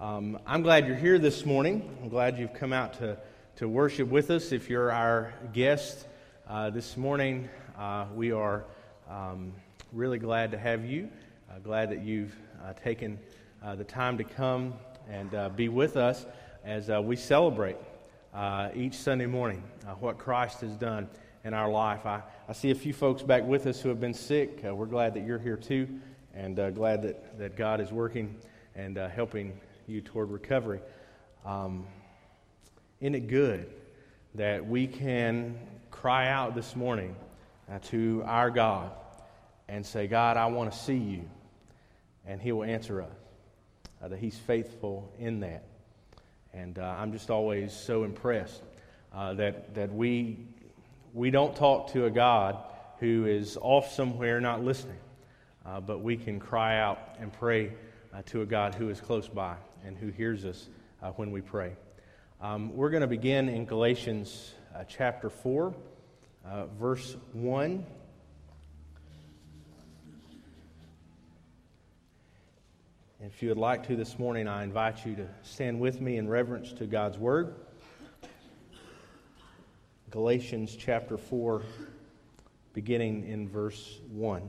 Um, I'm glad you're here this morning. I'm glad you've come out to, to worship with us. If you're our guest uh, this morning, uh, we are um, really glad to have you. Uh, glad that you've uh, taken uh, the time to come and uh, be with us as we celebrate each Sunday morning what Christ has done in our life. I, I see a few folks back with us who have been sick. we're glad that you're here too, and glad that, that God is working and helping you toward recovery. Um, isn't it good that we can cry out this morning uh, to our God and say, God, I want to see you? And He will answer us, uh, that He's faithful in that. And uh, I'm just always so impressed uh, that, that we, we don't talk to a God who is off somewhere not listening, uh, but we can cry out and pray uh, to a God who is close by and who hears us uh, when we pray. Um, we're going to begin in Galatians uh, chapter 4, uh, verse 1. And if you would like to this morning, I invite you to stand with me in reverence to God's Word. Galatians chapter 4, beginning in verse 1.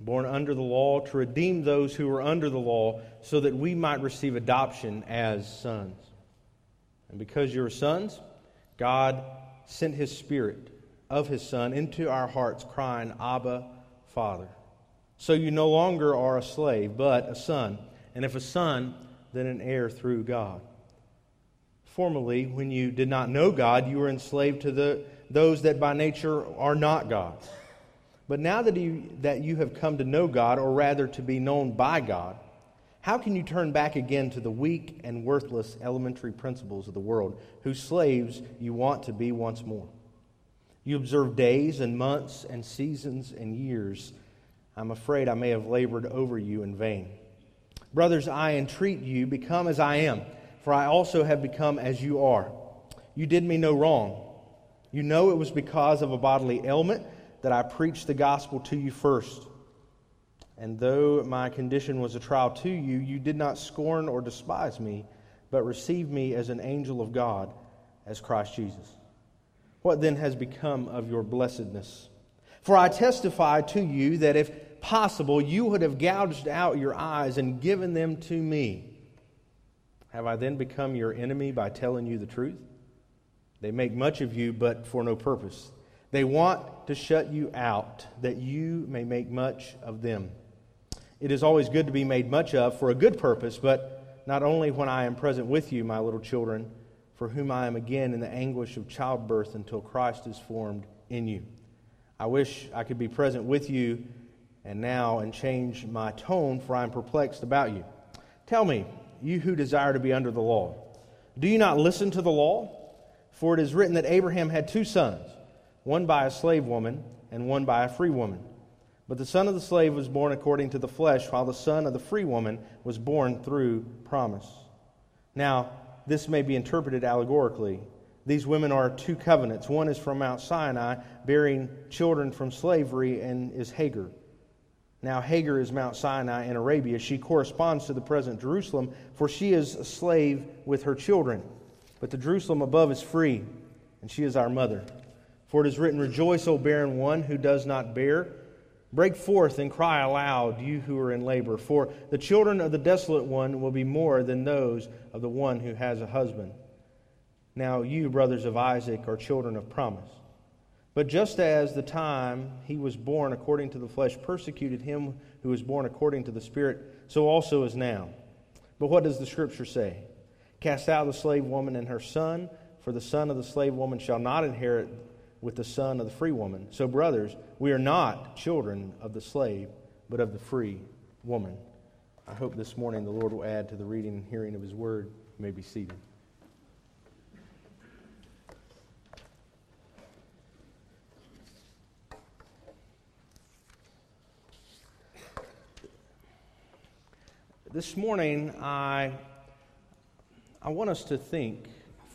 born under the law, to redeem those who were under the law, so that we might receive adoption as sons. And because you're sons, God sent his Spirit of his Son into our hearts, crying, Abba, Father. So you no longer are a slave, but a son. And if a son, then an heir through God. Formerly, when you did not know God, you were enslaved to the, those that by nature are not God's. But now that you, that you have come to know God, or rather to be known by God, how can you turn back again to the weak and worthless elementary principles of the world, whose slaves you want to be once more? You observe days and months and seasons and years. I'm afraid I may have labored over you in vain. Brothers, I entreat you, become as I am, for I also have become as you are. You did me no wrong. You know it was because of a bodily ailment that I preached the gospel to you first. And though my condition was a trial to you, you did not scorn or despise me, but received me as an angel of God, as Christ Jesus. What then has become of your blessedness? For I testify to you that if possible, you would have gouged out your eyes and given them to me. Have I then become your enemy by telling you the truth? They make much of you, but for no purpose. They want to shut you out that you may make much of them. It is always good to be made much of for a good purpose, but not only when I am present with you, my little children, for whom I am again in the anguish of childbirth until Christ is formed in you. I wish I could be present with you and now and change my tone, for I am perplexed about you. Tell me, you who desire to be under the law, do you not listen to the law? For it is written that Abraham had two sons one by a slave woman and one by a free woman. But the son of the slave was born according to the flesh, while the son of the free woman was born through promise. Now, this may be interpreted allegorically. These women are two covenants. One is from Mount Sinai, bearing children from slavery, and is Hagar. Now, Hagar is Mount Sinai in Arabia. She corresponds to the present Jerusalem, for she is a slave with her children. But the Jerusalem above is free, and she is our mother. For it is written, Rejoice, O barren one who does not bear. Break forth and cry aloud, you who are in labor, for the children of the desolate one will be more than those of the one who has a husband. Now, you, brothers of Isaac, are children of promise. But just as the time he was born according to the flesh persecuted him who was born according to the Spirit, so also is now. But what does the Scripture say? Cast out the slave woman and her son, for the son of the slave woman shall not inherit with the son of the free woman. So, brothers, we are not children of the slave, but of the free woman. I hope this morning the Lord will add to the reading and hearing of His word. You may be seated. This morning, I, I want us to think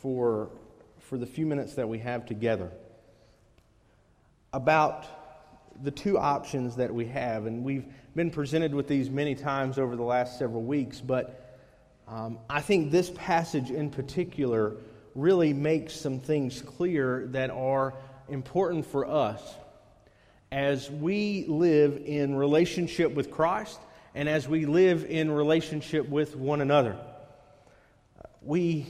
for, for the few minutes that we have together about the two options that we have. And we've been presented with these many times over the last several weeks, but um, I think this passage in particular really makes some things clear that are important for us as we live in relationship with Christ and as we live in relationship with one another. We,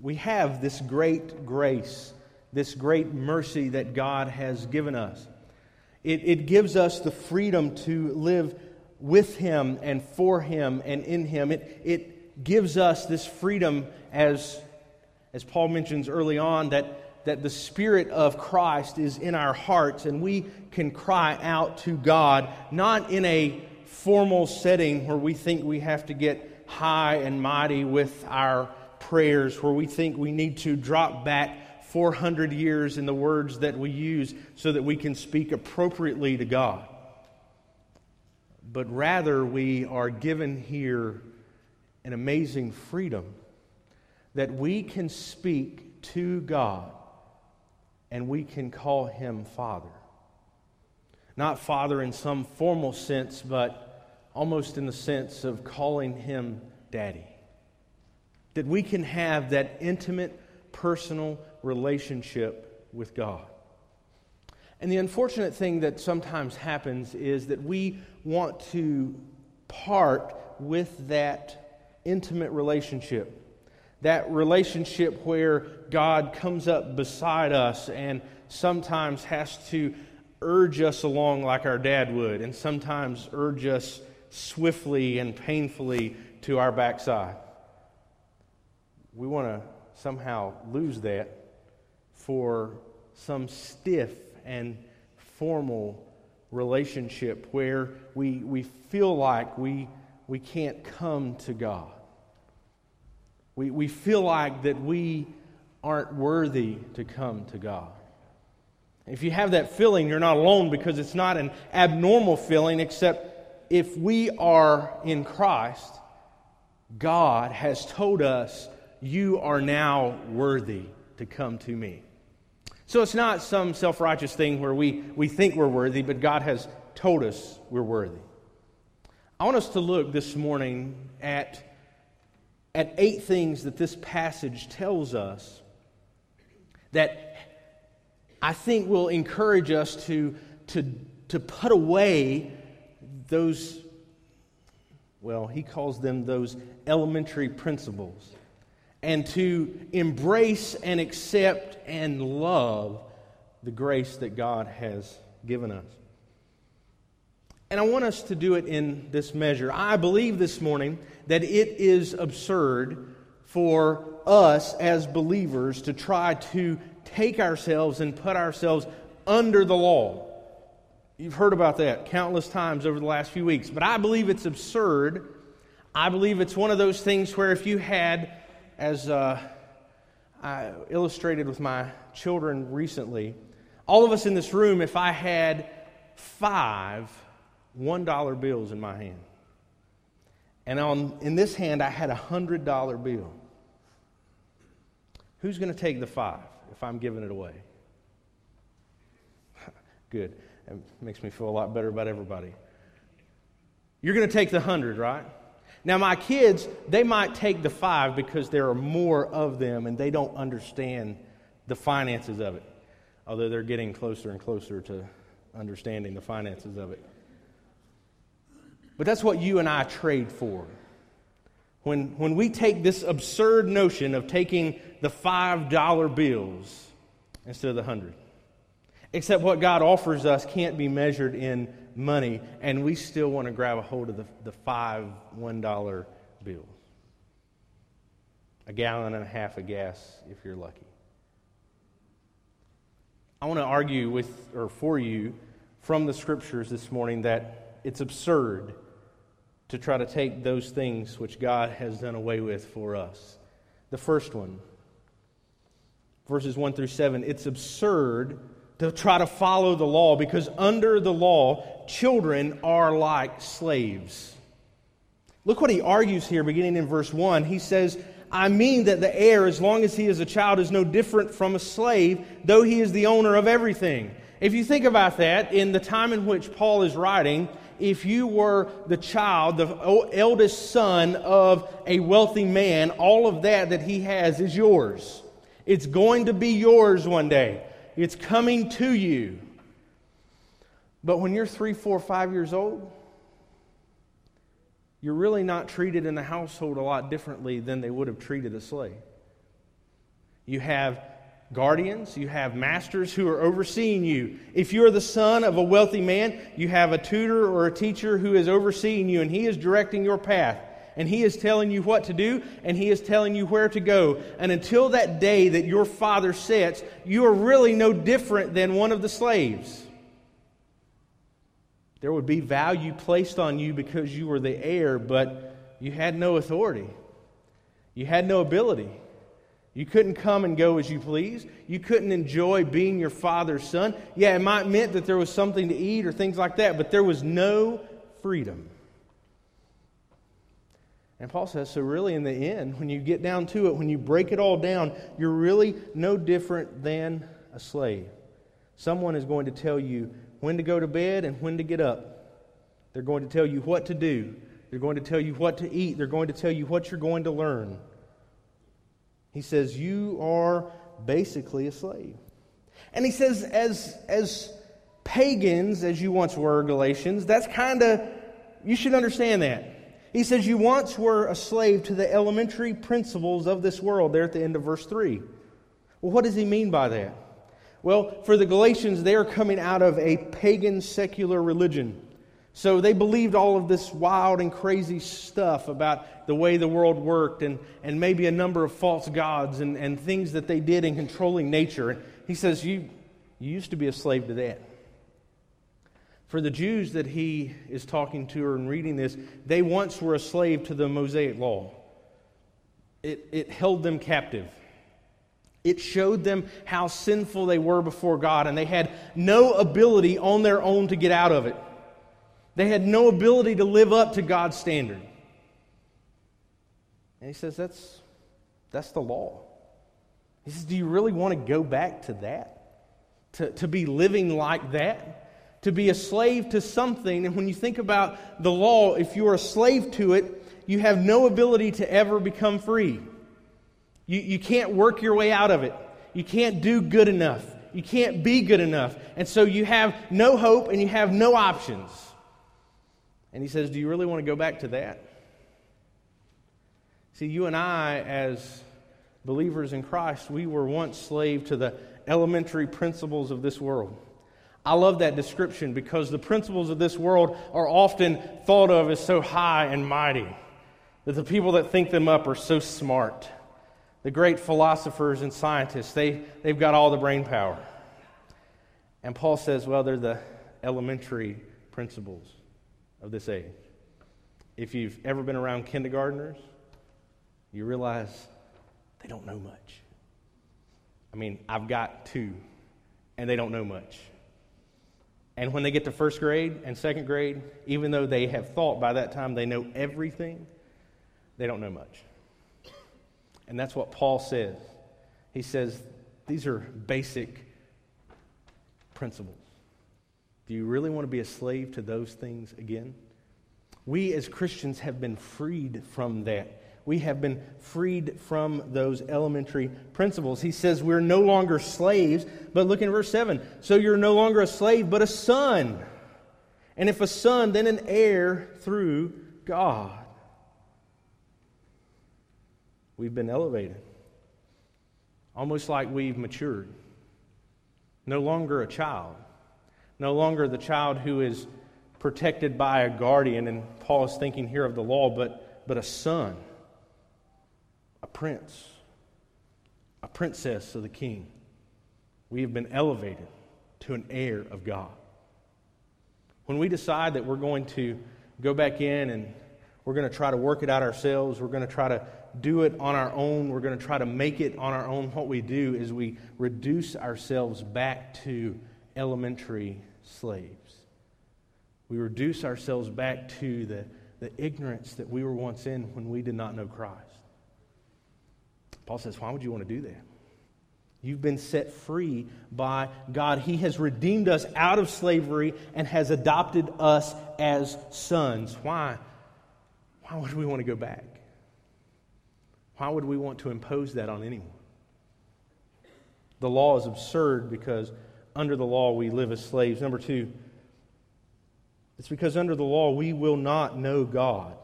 we have this great grace, this great mercy that God has given us. It, it gives us the freedom to live with Him and for Him and in Him. It, it gives us this freedom, as, as Paul mentions early on, that, that the Spirit of Christ is in our hearts and we can cry out to God, not in a formal setting where we think we have to get high and mighty with our prayers, where we think we need to drop back 400 years in the words that we use so that we can speak appropriately to God. But rather, we are given here an amazing freedom that we can speak to God and we can call him Father. Not Father in some formal sense, but almost in the sense of calling him Daddy. That we can have that intimate, personal relationship with God. And the unfortunate thing that sometimes happens is that we want to part with that intimate relationship. That relationship where God comes up beside us and sometimes has to urge us along like our dad would, and sometimes urge us swiftly and painfully to our backside. We want to somehow lose that for some stiff and formal relationship where we, we feel like we, we can't come to God. We, we feel like that we aren't worthy to come to God. If you have that feeling, you're not alone because it's not an abnormal feeling, except if we are in Christ, God has told us, You are now worthy to come to me. So it's not some self righteous thing where we, we think we're worthy, but God has told us we're worthy. I want us to look this morning at, at eight things that this passage tells us that I think will encourage us to, to, to put away those, well, he calls them those elementary principles and to embrace and accept and love the grace that God has given us. And I want us to do it in this measure. I believe this morning that it is absurd for us as believers to try to take ourselves and put ourselves under the law. You've heard about that countless times over the last few weeks, but I believe it's absurd. I believe it's one of those things where if you had as uh, I illustrated with my children recently, all of us in this room, if I had five $1 bills in my hand, and on, in this hand I had a $100 bill, who's going to take the five if I'm giving it away? Good. It makes me feel a lot better about everybody. You're going to take the 100, right? Now, my kids, they might take the five because there are more of them and they don't understand the finances of it, although they're getting closer and closer to understanding the finances of it. But that's what you and I trade for. When, when we take this absurd notion of taking the $5 bills instead of the 100 except what God offers us can't be measured in money, and we still want to grab a hold of the, the five $1 bills. A gallon and a half of gas if you're lucky. I want to argue with or for you from the scriptures this morning that it's absurd to try to take those things which God has done away with for us. The first one, verses 1 through 7, it's absurd to try to follow the law because under the law, children are like slaves. Look what he argues here, beginning in verse 1. He says, I mean that the heir, as long as he is a child, is no different from a slave, though he is the owner of everything. If you think about that, in the time in which Paul is writing, if you were the child, the eldest son of a wealthy man, all of that that he has is yours. It's going to be yours one day. It's coming to you. But when you're three, four, five years old, you're really not treated in the household a lot differently than they would have treated a slave. You have guardians, you have masters who are overseeing you. If you're the son of a wealthy man, you have a tutor or a teacher who is overseeing you and he is directing your path. And he is telling you what to do and he is telling you where to go. And until that day that your father sets, you are really no different than one of the slaves. There would be value placed on you because you were the heir, but you had no authority. You had no ability. You couldn't come and go as you please. You couldn't enjoy being your father's son. Yeah, it might meant that there was something to eat or things like that, but there was no freedom. And Paul says, so really, in the end, when you get down to it, when you break it all down, you're really no different than a slave. Someone is going to tell you when to go to bed and when to get up. They're going to tell you what to do. They're going to tell you what to eat. They're going to tell you what you're going to learn. He says, You are basically a slave. And he says, as, as pagans, as you once were, Galatians, that's kind of, you should understand that. He says, You once were a slave to the elementary principles of this world, there at the end of verse 3. Well, what does he mean by that? Well, for the Galatians, they are coming out of a pagan secular religion. So they believed all of this wild and crazy stuff about the way the world worked and, and maybe a number of false gods and, and things that they did in controlling nature. And he says, you, you used to be a slave to that. For the Jews that he is talking to and reading this, they once were a slave to the Mosaic law. It, it held them captive. It showed them how sinful they were before God, and they had no ability on their own to get out of it. They had no ability to live up to God's standard. And he says, that's, that's the law. He says, Do you really want to go back to that? To, to be living like that? To be a slave to something? And when you think about the law, if you're a slave to it, you have no ability to ever become free. You, you can't work your way out of it. You can't do good enough. You can't be good enough. And so you have no hope and you have no options. And he says, Do you really want to go back to that? See, you and I, as believers in Christ, we were once slave to the elementary principles of this world. I love that description because the principles of this world are often thought of as so high and mighty that the people that think them up are so smart. The great philosophers and scientists, they, they've got all the brain power. And Paul says, well, they're the elementary principles of this age. If you've ever been around kindergartners, you realize they don't know much. I mean, I've got two, and they don't know much. And when they get to first grade and second grade, even though they have thought by that time they know everything, they don't know much. And that's what Paul says. He says these are basic principles. Do you really want to be a slave to those things again? We as Christians have been freed from that. We have been freed from those elementary principles. He says we're no longer slaves, but look in verse 7. So you're no longer a slave, but a son. And if a son, then an heir through God. We've been elevated, almost like we've matured. No longer a child, no longer the child who is protected by a guardian, and Paul is thinking here of the law, but, but a son, a prince, a princess of the king. We have been elevated to an heir of God. When we decide that we're going to go back in and we're going to try to work it out ourselves. We're going to try to do it on our own. We're going to try to make it on our own. What we do is we reduce ourselves back to elementary slaves. We reduce ourselves back to the, the ignorance that we were once in when we did not know Christ. Paul says, Why would you want to do that? You've been set free by God. He has redeemed us out of slavery and has adopted us as sons. Why? Why would we want to go back? Why would we want to impose that on anyone? The law is absurd because under the law we live as slaves. Number two, it's because under the law we will not know God.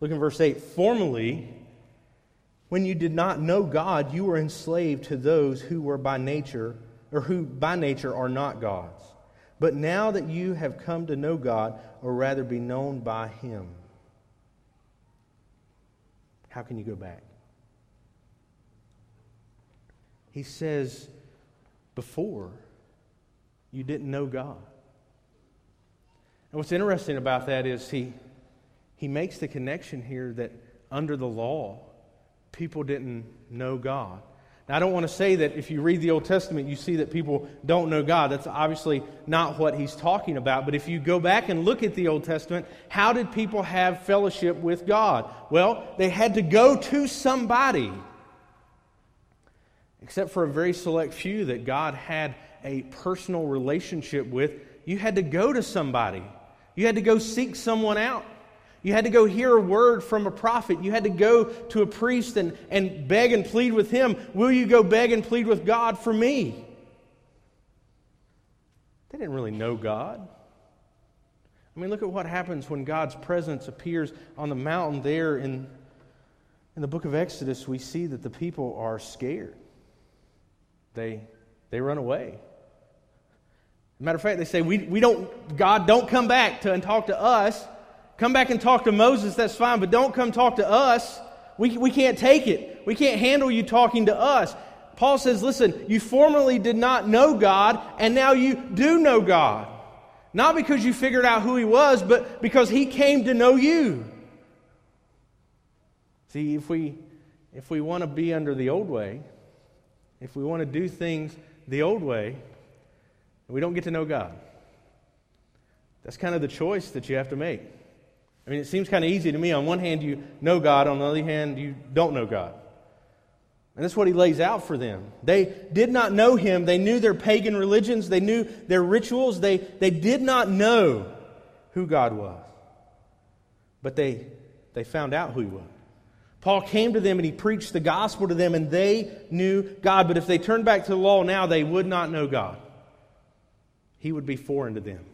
Look in verse 8. Formerly, when you did not know God, you were enslaved to those who were by nature, or who by nature are not God's. But now that you have come to know God, or rather be known by Him, how can you go back? He says, before you didn't know God. And what's interesting about that is he, he makes the connection here that under the law, people didn't know God. Now, I don't want to say that if you read the Old Testament, you see that people don't know God. That's obviously not what he's talking about. But if you go back and look at the Old Testament, how did people have fellowship with God? Well, they had to go to somebody. Except for a very select few that God had a personal relationship with, you had to go to somebody. You had to go seek someone out. You had to go hear a word from a prophet. You had to go to a priest and, and beg and plead with him. Will you go beg and plead with God for me? They didn't really know God. I mean, look at what happens when God's presence appears on the mountain there in, in the book of Exodus. We see that the people are scared, they, they run away. Matter of fact, they say, we, we don't, God, don't come back to, and talk to us. Come back and talk to Moses, that's fine, but don't come talk to us. We, we can't take it. We can't handle you talking to us. Paul says, listen, you formerly did not know God, and now you do know God. Not because you figured out who He was, but because He came to know you. See, if we, if we want to be under the old way, if we want to do things the old way, we don't get to know God. That's kind of the choice that you have to make. I mean, it seems kind of easy to me. On one hand, you know God, on the other hand, you don't know God. And that's what he lays out for them. They did not know him. They knew their pagan religions, they knew their rituals. They, they did not know who God was. But they, they found out who he was. Paul came to them and he preached the gospel to them, and they knew God. But if they turned back to the law now, they would not know God. He would be foreign to them.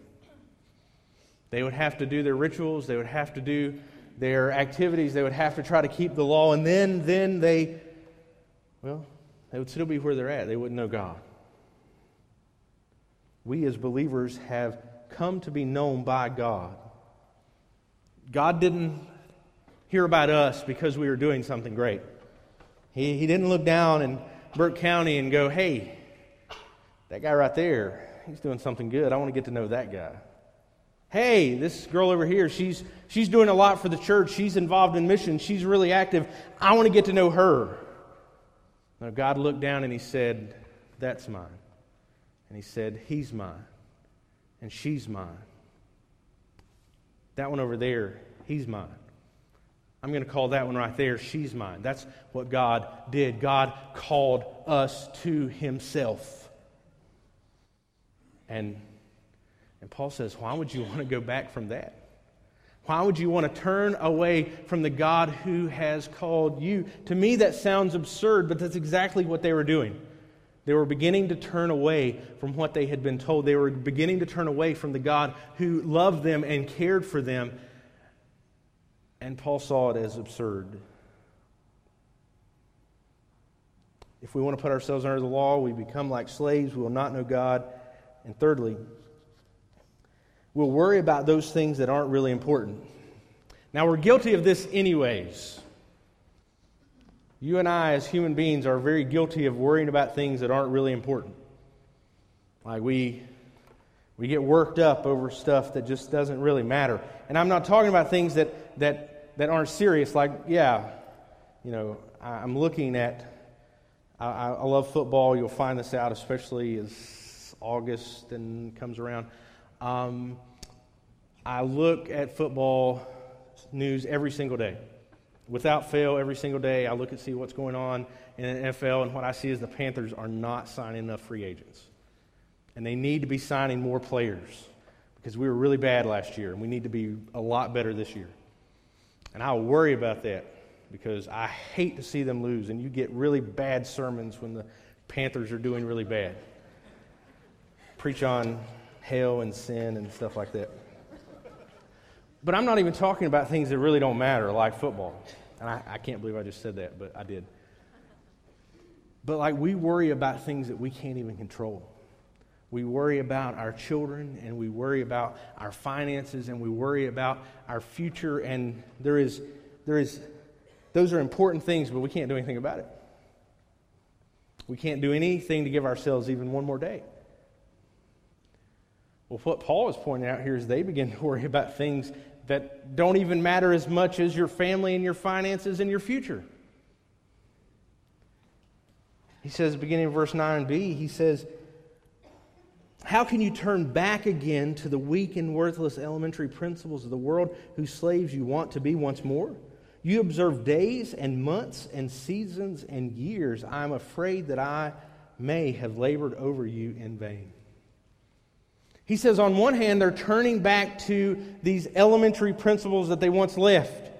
They would have to do their rituals, they would have to do their activities, they would have to try to keep the law, and then, then they, well, they would still be where they're at. They wouldn't know God. We as believers have come to be known by God. God didn't hear about us because we were doing something great. He, he didn't look down in Burke County and go, hey, that guy right there, he's doing something good. I want to get to know that guy. Hey, this girl over here, she's, she's doing a lot for the church. She's involved in missions. She's really active. I want to get to know her. Now, God looked down and He said, That's mine. And He said, He's mine. And she's mine. That one over there, he's mine. I'm going to call that one right there, she's mine. That's what God did. God called us to Himself. And and Paul says, Why would you want to go back from that? Why would you want to turn away from the God who has called you? To me, that sounds absurd, but that's exactly what they were doing. They were beginning to turn away from what they had been told. They were beginning to turn away from the God who loved them and cared for them. And Paul saw it as absurd. If we want to put ourselves under the law, we become like slaves. We will not know God. And thirdly, we'll worry about those things that aren't really important. Now, we're guilty of this, anyways. You and I, as human beings, are very guilty of worrying about things that aren't really important. Like we, We get worked up over stuff that just doesn't really matter. And I'm not talking about things that, that, that aren't serious, like, yeah, you know, I'm looking at, I, I love football. You'll find this out, especially as August and comes around. Um, I look at football news every single day. Without fail, every single day, I look and see what's going on in the NFL, and what I see is the Panthers are not signing enough free agents. And they need to be signing more players because we were really bad last year, and we need to be a lot better this year. And I worry about that because I hate to see them lose, and you get really bad sermons when the Panthers are doing really bad. Preach on hell and sin and stuff like that. But I'm not even talking about things that really don't matter, like football. And I, I can't believe I just said that, but I did. But like we worry about things that we can't even control. We worry about our children and we worry about our finances and we worry about our future. And there is, there is, those are important things, but we can't do anything about it. We can't do anything to give ourselves even one more day. Well, what Paul is pointing out here is they begin to worry about things that don't even matter as much as your family and your finances and your future. He says, beginning of verse 9b, he says, How can you turn back again to the weak and worthless elementary principles of the world whose slaves you want to be once more? You observe days and months and seasons and years. I am afraid that I may have labored over you in vain. He says, on one hand, they're turning back to these elementary principles that they once left.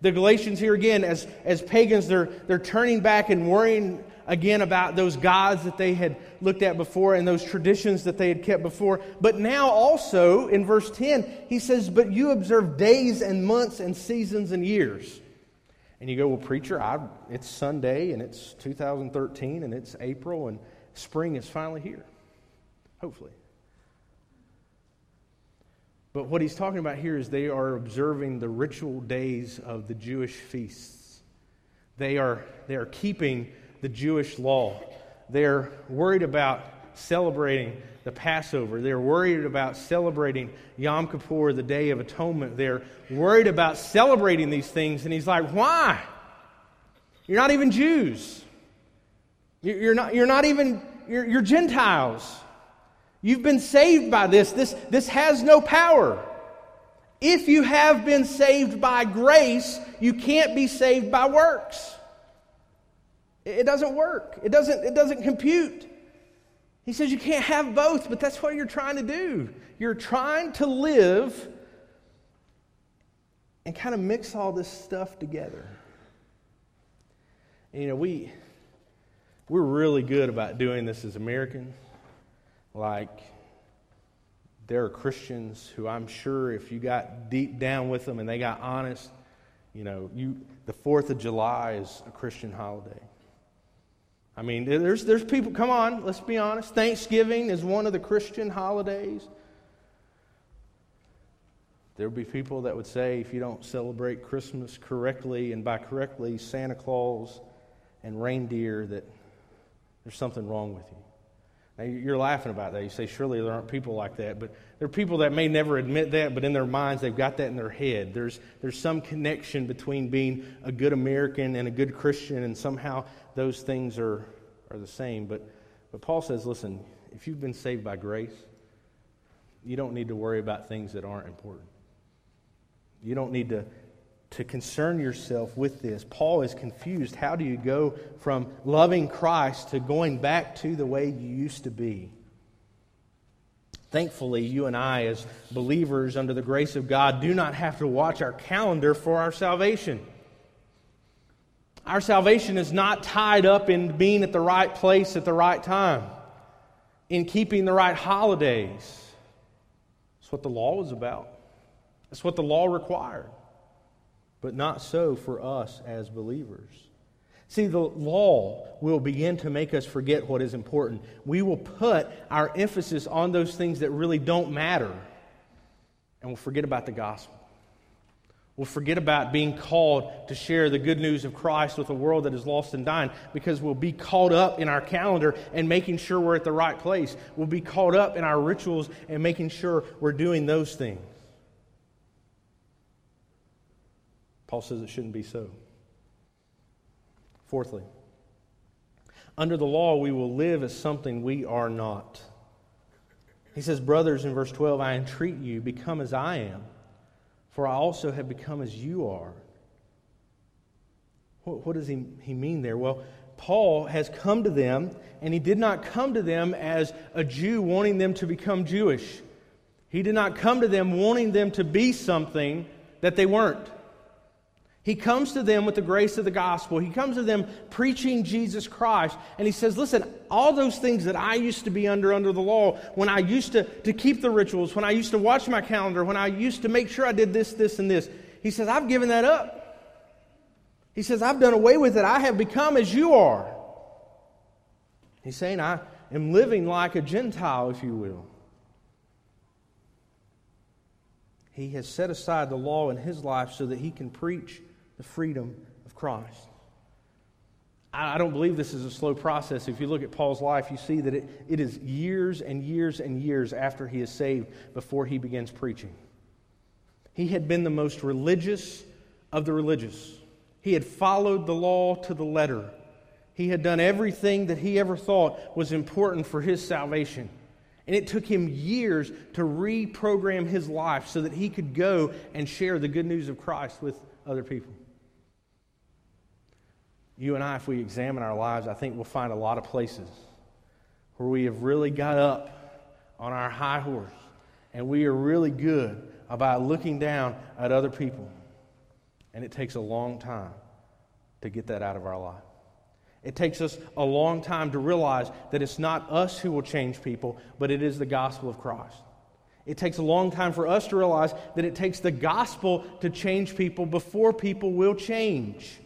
The Galatians here again, as, as pagans, they're, they're turning back and worrying again about those gods that they had looked at before and those traditions that they had kept before. But now also in verse 10, he says, But you observe days and months and seasons and years. And you go, Well, preacher, I, it's Sunday and it's 2013 and it's April and spring is finally here. Hopefully. But what he's talking about here is they are observing the ritual days of the Jewish feasts. They are, they are keeping the Jewish law. They're worried about celebrating the Passover. They're worried about celebrating Yom Kippur, the Day of Atonement. They're worried about celebrating these things. And he's like, why? You're not even Jews. You're not, you're not even, you're, you're Gentiles. You've been saved by this. this. This has no power. If you have been saved by grace, you can't be saved by works. It doesn't work. It doesn't, it doesn't compute. He says you can't have both, but that's what you're trying to do. You're trying to live and kind of mix all this stuff together. And, you know, we we're really good about doing this as Americans. Like, there are Christians who I'm sure if you got deep down with them and they got honest, you know, you, the 4th of July is a Christian holiday. I mean, there's, there's people, come on, let's be honest. Thanksgiving is one of the Christian holidays. There would be people that would say if you don't celebrate Christmas correctly, and by correctly, Santa Claus and reindeer, that there's something wrong with you. Now, you're laughing about that. You say, surely there aren't people like that. But there are people that may never admit that, but in their minds, they've got that in their head. There's, there's some connection between being a good American and a good Christian, and somehow those things are, are the same. But, but Paul says, listen, if you've been saved by grace, you don't need to worry about things that aren't important. You don't need to to concern yourself with this. Paul is confused. How do you go from loving Christ to going back to the way you used to be? Thankfully, you and I, as believers under the grace of God, do not have to watch our calendar for our salvation. Our salvation is not tied up in being at the right place at the right time, in keeping the right holidays. That's what the law was about, that's what the law required but not so for us as believers. See, the law will begin to make us forget what is important. We will put our emphasis on those things that really don't matter, and we'll forget about the gospel. We'll forget about being called to share the good news of Christ with a world that is lost and dying because we'll be caught up in our calendar and making sure we're at the right place. We'll be caught up in our rituals and making sure we're doing those things. Paul says it shouldn't be so. Fourthly, under the law, we will live as something we are not. He says, Brothers, in verse 12, I entreat you, become as I am for I also have become as you are. What, what does he, he mean there? Well, Paul has come to them, and he did not come to them as a Jew wanting them to become Jewish. He did not come to them wanting them to be something that they weren't. He comes to them with the grace of the gospel. He comes to them preaching Jesus Christ. And he says, Listen, all those things that I used to be under under the law, when I used to, to keep the rituals, when I used to watch my calendar, when I used to make sure I did this, this, and this, he says, I've given that up. He says, I've done away with it. I have become as you are. He's saying, I am living like a Gentile, if you will. He has set aside the law in his life so that he can preach the freedom of Christ. I don't believe this is a slow process. If you look at Paul's life, you see that it, it is years and years and years after he is saved before he begins preaching. He had been the most religious of the religious. He had followed the law to the letter. He had done everything that he ever thought was important for his salvation. And it took him years to reprogram his life so that he could go and share the good news of Christ with other people you and I, if we examine our lives, I think we'll find a lot of places where we have really got up on our high horse and we are really good about looking down at other people. And it takes a long time to get that out of our life. It takes us a long time to realize that it's not us who will change people, but it is the gospel of Christ. It takes a long time for us to realize that it takes the gospel to change people before people will change.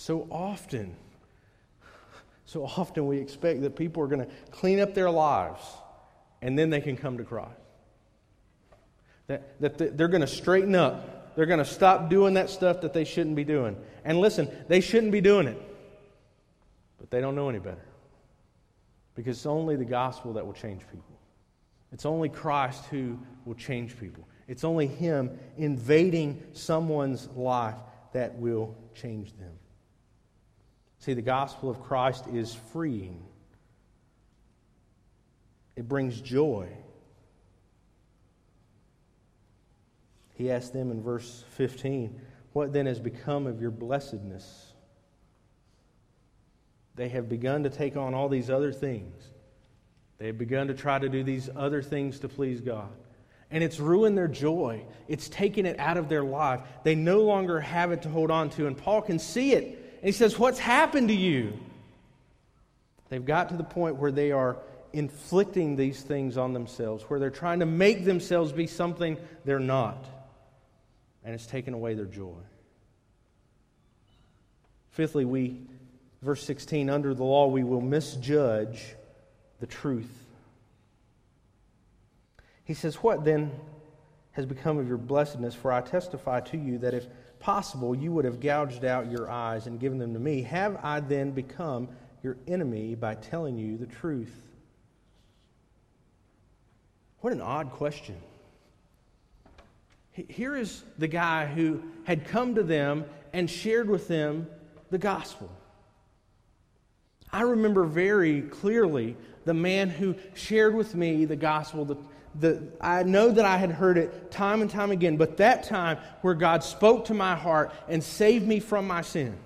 So often, so often we expect that people are going to clean up their lives and then they can come to Christ. That, that they're going to straighten up. They're going to stop doing that stuff that they shouldn't be doing. And listen, they shouldn't be doing it, but they don't know any better. Because it's only the gospel that will change people. It's only Christ who will change people. It's only Him invading someone's life that will change them. See, the gospel of Christ is freeing, it brings joy. He asked them in verse 15, What then has become of your blessedness? They have begun to take on all these other things. They have begun to try to do these other things to please God. And it's ruined their joy. It's taken it out of their life. They no longer have it to hold on to. And Paul can see it and he says, What's happened to you? They've got to the point where they are inflicting these things on themselves, where they're trying to make themselves be something they're not. And it's taken away their joy. Fifthly, we, verse 16, under the law, we will misjudge the truth. He says, What then has become of your blessedness? For I testify to you that if possible, you would have gouged out your eyes and given them to me. Have I then become your enemy by telling you the truth? What an odd question. Here is the guy who had come to them and shared with them the gospel. I remember very clearly the man who shared with me the gospel, the, I know that I had heard it time and time again, but that time where God spoke to my heart and saved me from my sin.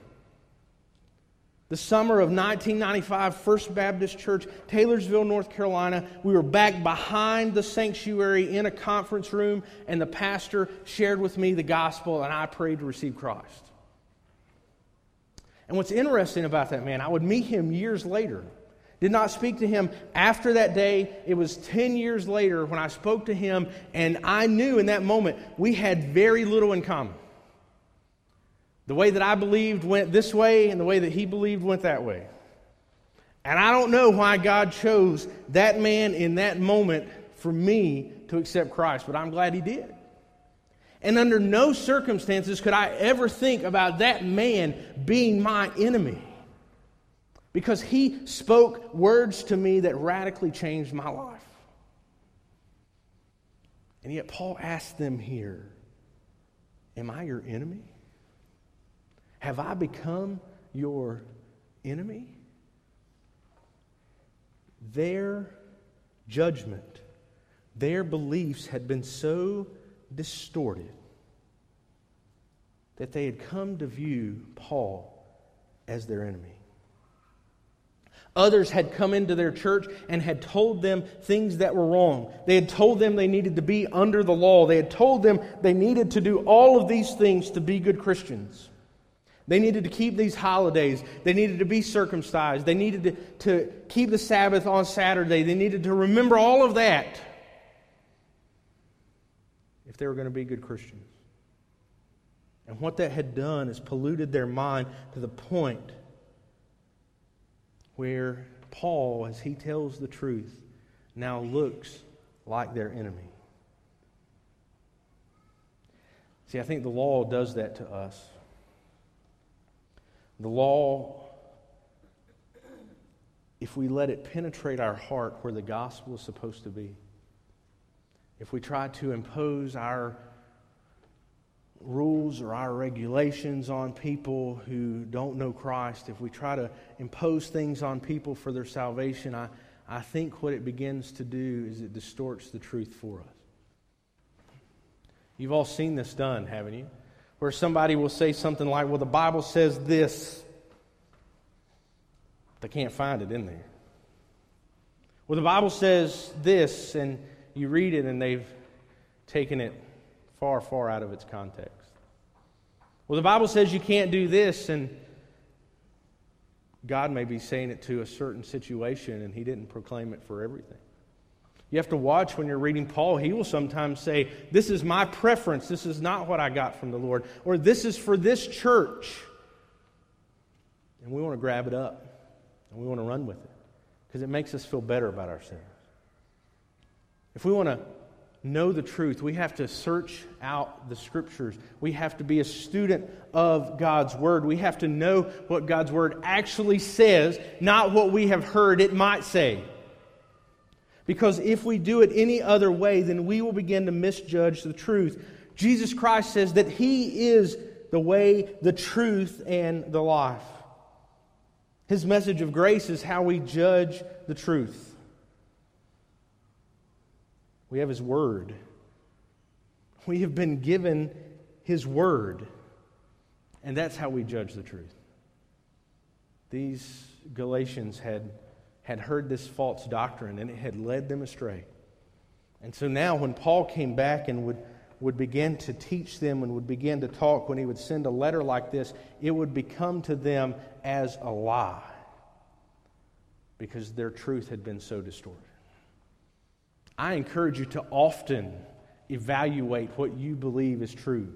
The summer of 1995, First Baptist Church, Taylorsville, North Carolina. We were back behind the sanctuary in a conference room, and the pastor shared with me the gospel, and I prayed to receive Christ. And what's interesting about that man, I would meet him years later. Did not speak to him after that day. It was 10 years later when I spoke to him, and I knew in that moment we had very little in common. The way that I believed went this way, and the way that he believed went that way. And I don't know why God chose that man in that moment for me to accept Christ, but I'm glad he did. And under no circumstances could I ever think about that man being my enemy. Because he spoke words to me that radically changed my life. And yet, Paul asked them here Am I your enemy? Have I become your enemy? Their judgment, their beliefs had been so distorted that they had come to view Paul as their enemy. Others had come into their church and had told them things that were wrong. They had told them they needed to be under the law. They had told them they needed to do all of these things to be good Christians. They needed to keep these holidays. They needed to be circumcised. They needed to, to keep the Sabbath on Saturday. They needed to remember all of that if they were going to be good Christians. And what that had done is polluted their mind to the point where Paul, as he tells the truth, now looks like their enemy. See, I think the law does that to us. The law, if we let it penetrate our heart where the gospel is supposed to be, if we try to impose our rules or our regulations on people who don't know Christ, if we try to impose things on people for their salvation, I, I think what it begins to do is it distorts the truth for us. You've all seen this done, haven't you? Where somebody will say something like, Well, the Bible says this. They can't find it in there. Well, the Bible says this, and you read it, and they've taken it far, far out of its context. Well, the Bible says you can't do this, and God may be saying it to a certain situation, and He didn't proclaim it for everything. You have to watch when you're reading Paul. He will sometimes say, This is my preference. This is not what I got from the Lord. Or this is for this church. And we want to grab it up and we want to run with it because it makes us feel better about ourselves. If we want to know the truth. We have to search out the scriptures. We have to be a student of God's word. We have to know what God's word actually says, not what we have heard it might say. Because if we do it any other way, then we will begin to misjudge the truth. Jesus Christ says that He is the way, the truth, and the life. His message of grace is how we judge the truth. We have His Word. We have been given His Word. And that's how we judge the truth. These Galatians had, had heard this false doctrine and it had led them astray. And so now, when Paul came back and would, would begin to teach them and would begin to talk, when he would send a letter like this, it would become to them as a lie because their truth had been so distorted. I encourage you to often evaluate what you believe is true,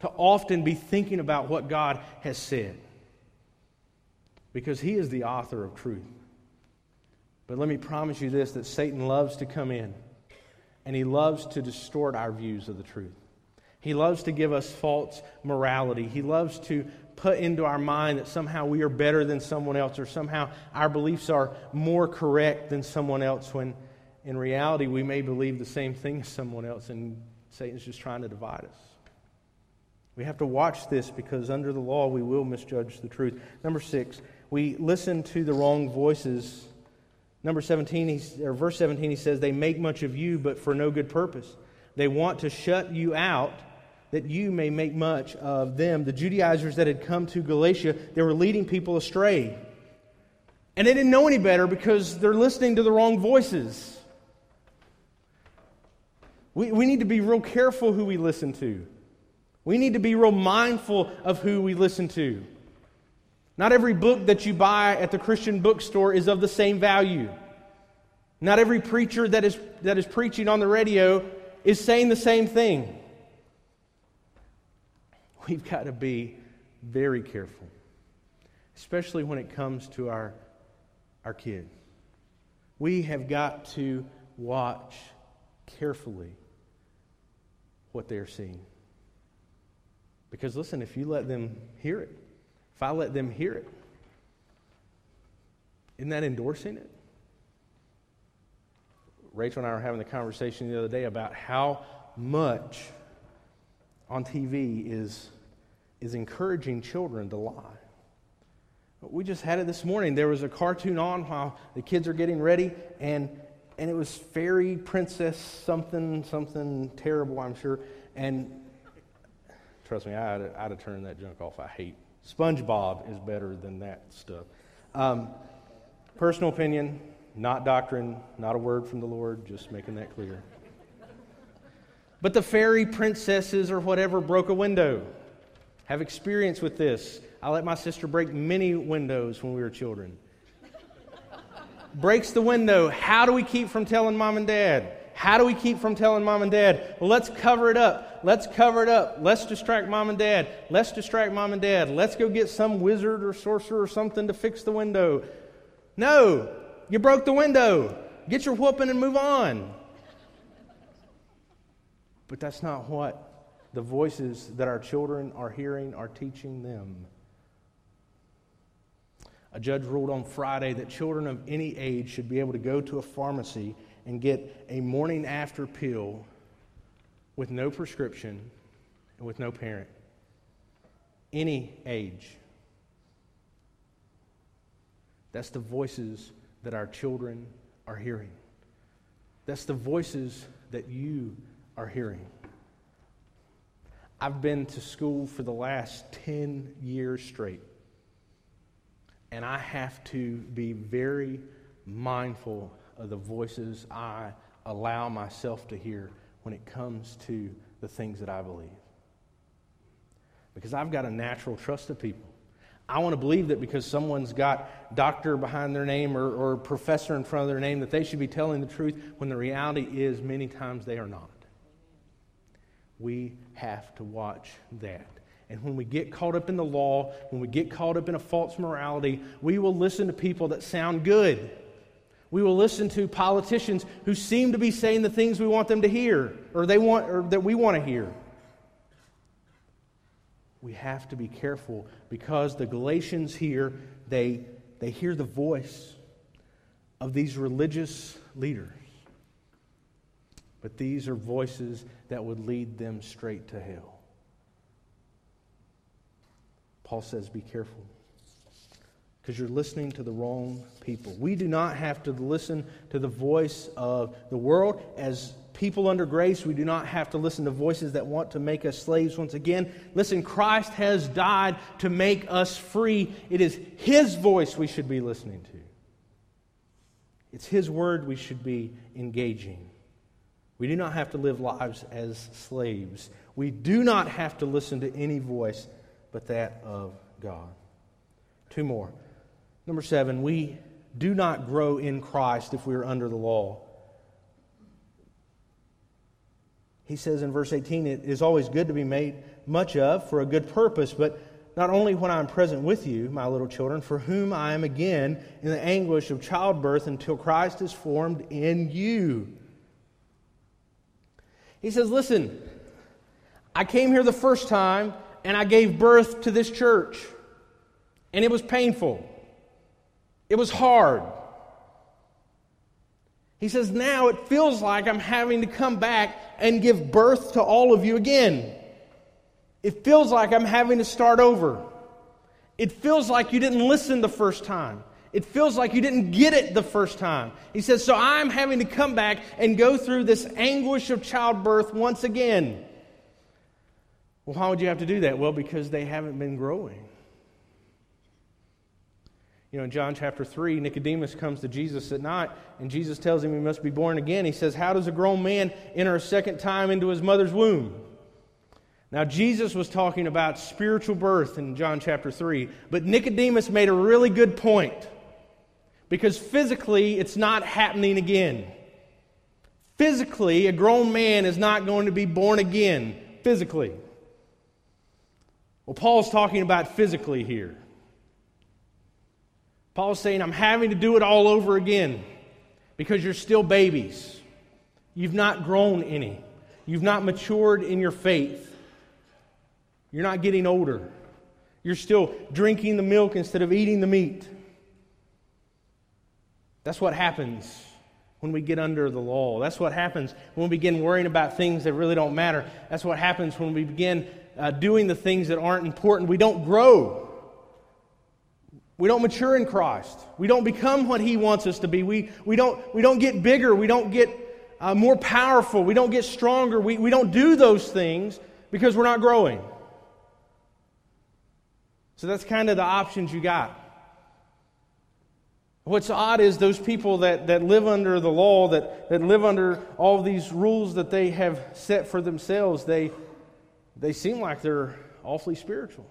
to often be thinking about what God has said, because He is the author of truth. But let me promise you this that Satan loves to come in and he loves to distort our views of the truth. He loves to give us false morality. He loves to put into our mind that somehow we are better than someone else or somehow our beliefs are more correct than someone else when in reality, we may believe the same thing as someone else, and Satan's just trying to divide us. We have to watch this because under the law we will misjudge the truth. Number six, we listen to the wrong voices. Number 17, or verse 17, he says, They make much of you, but for no good purpose. They want to shut you out that you may make much of them. The Judaizers that had come to Galatia, they were leading people astray. And they didn't know any better because they're listening to the wrong voices. We, we need to be real careful who we listen to. We need to be real mindful of who we listen to. Not every book that you buy at the Christian bookstore is of the same value. Not every preacher that is, that is preaching on the radio is saying the same thing. We've got to be very careful, especially when it comes to our, our kids. We have got to watch carefully what they're seeing. Because listen, if you let them hear it, if I let them hear it, isn't that endorsing it? Rachel and I were having the conversation the other day about how much on TV is, is encouraging children to lie. We just had it this morning. There was a cartoon on while the kids are getting ready, and, and it was fairy princess something, something terrible, I'm sure. And trust me, I'd, to, I had to turn that junk off. I hate SpongeBob is better than that stuff. Um, personal opinion, not doctrine, not a word from the Lord, just making that clear. But the fairy princesses or whatever broke a window. Have experience with this. I let my sister break many windows when we were children. Breaks the window. How do we keep from telling mom and dad? How do we keep from telling mom and dad? Well, let's cover it up. Let's cover it up. Let's distract mom and dad. Let's distract mom and dad. Let's go get some wizard or sorcerer or something to fix the window. No, you broke the window. Get your whooping and move on. But that's not what the voices that our children are hearing are teaching them. A judge ruled on Friday that children of any age should be able to go to a pharmacy and get a morning after pill with no prescription and with no parent. Any age. That's the voices that our children are hearing. That's the voices that you are hearing. I've been to school for the last 10 years straight. And I have to be very mindful of the voices I allow myself to hear when it comes to the things that I believe. Because I've got a natural trust of people. I want to believe that because someone's got doctor behind their name or, or professor in front of their name, that they should be telling the truth when the reality is many times they are not. We have to watch that. And when we get caught up in the law, when we get caught up in a false morality, we will listen to people that sound good. We will listen to politicians who seem to be saying the things we want them to hear or they want or that we want to hear. We have to be careful because the Galatians here they they hear the voice of these religious leaders. But these are voices that would lead them straight to hell. Paul says, Be careful because you're listening to the wrong people. We do not have to listen to the voice of the world. As people under grace, we do not have to listen to voices that want to make us slaves once again. Listen, Christ has died to make us free. It is His voice we should be listening to, it's His word we should be engaging. We do not have to live lives as slaves. We do not have to listen to any voice but that of God. Two more. Number seven, we do not grow in Christ if we are under the law. He says in verse 18, it is always good to be made much of for a good purpose, but not only when I am present with you, my little children, for whom I am again in the anguish of childbirth until Christ is formed in you. He says, Listen, I came here the first time and I gave birth to this church, and it was painful. It was hard. He says, Now it feels like I'm having to come back and give birth to all of you again. It feels like I'm having to start over. It feels like you didn't listen the first time. It feels like you didn't get it the first time. He says, So I'm having to come back and go through this anguish of childbirth once again. Well, why would you have to do that? Well, because they haven't been growing. You know, in John chapter 3, Nicodemus comes to Jesus at night, and Jesus tells him he must be born again. He says, How does a grown man enter a second time into his mother's womb? Now, Jesus was talking about spiritual birth in John chapter 3, but Nicodemus made a really good point because physically it's not happening again. Physically, a grown man is not going to be born again, physically. Well, Paul's talking about physically here. Paul's saying, I'm having to do it all over again because you're still babies. You've not grown any. You've not matured in your faith. You're not getting older. You're still drinking the milk instead of eating the meat. That's what happens when we get under the law. That's what happens when we begin worrying about things that really don't matter. That's what happens when we begin uh, doing the things that aren't important. We don't grow. We don't mature in Christ. We don't become what He wants us to be. We, we, don't, we don't get bigger. We don't get uh, more powerful. We don't get stronger. We, we don't do those things because we're not growing. So that's kind of the options you got. What's odd is those people that, that live under the law, that, that live under all these rules that they have set for themselves, they, they seem like they're awfully spiritual.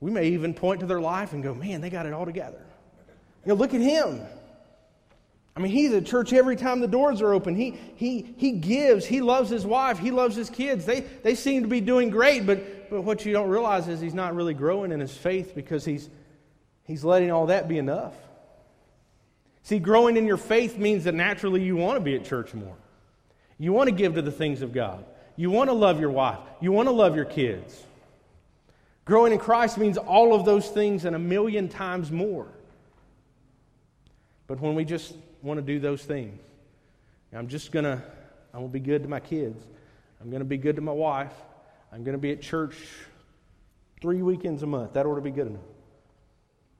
We may even point to their life and go, man, they got it all together. You know, look at him. I mean, he's at church every time the doors are open. He, he, he gives. He loves his wife. He loves his kids. They, they seem to be doing great, but, but what you don't realize is he's not really growing in his faith because he's, he's letting all that be enough. See, growing in your faith means that naturally you want to be at church more. You want to give to the things of God. You want to love your wife. You want to love your kids. Growing in Christ means all of those things and a million times more. But when we just want to do those things. I'm just going to, I'm going to be good to my kids. I'm going to be good to my wife. I'm going to be at church three weekends a month. That ought to be good enough.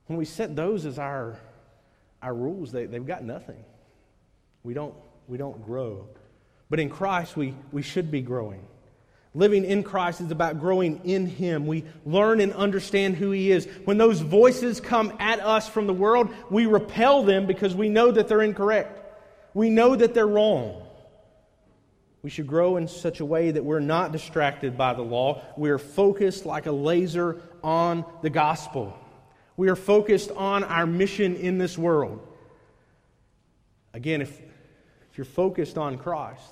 When we set those as our, our rules, they, they've got nothing. We don't, we don't grow. But in Christ, we, we should be growing. Living in Christ is about growing in Him. We learn and understand who He is. When those voices come at us from the world, we repel them because we know that they're incorrect. We know that they're wrong. We should grow in such a way that we're not distracted by the law. We are focused like a laser on the gospel. We are focused on our mission in this world. Again, if, if you're focused on Christ,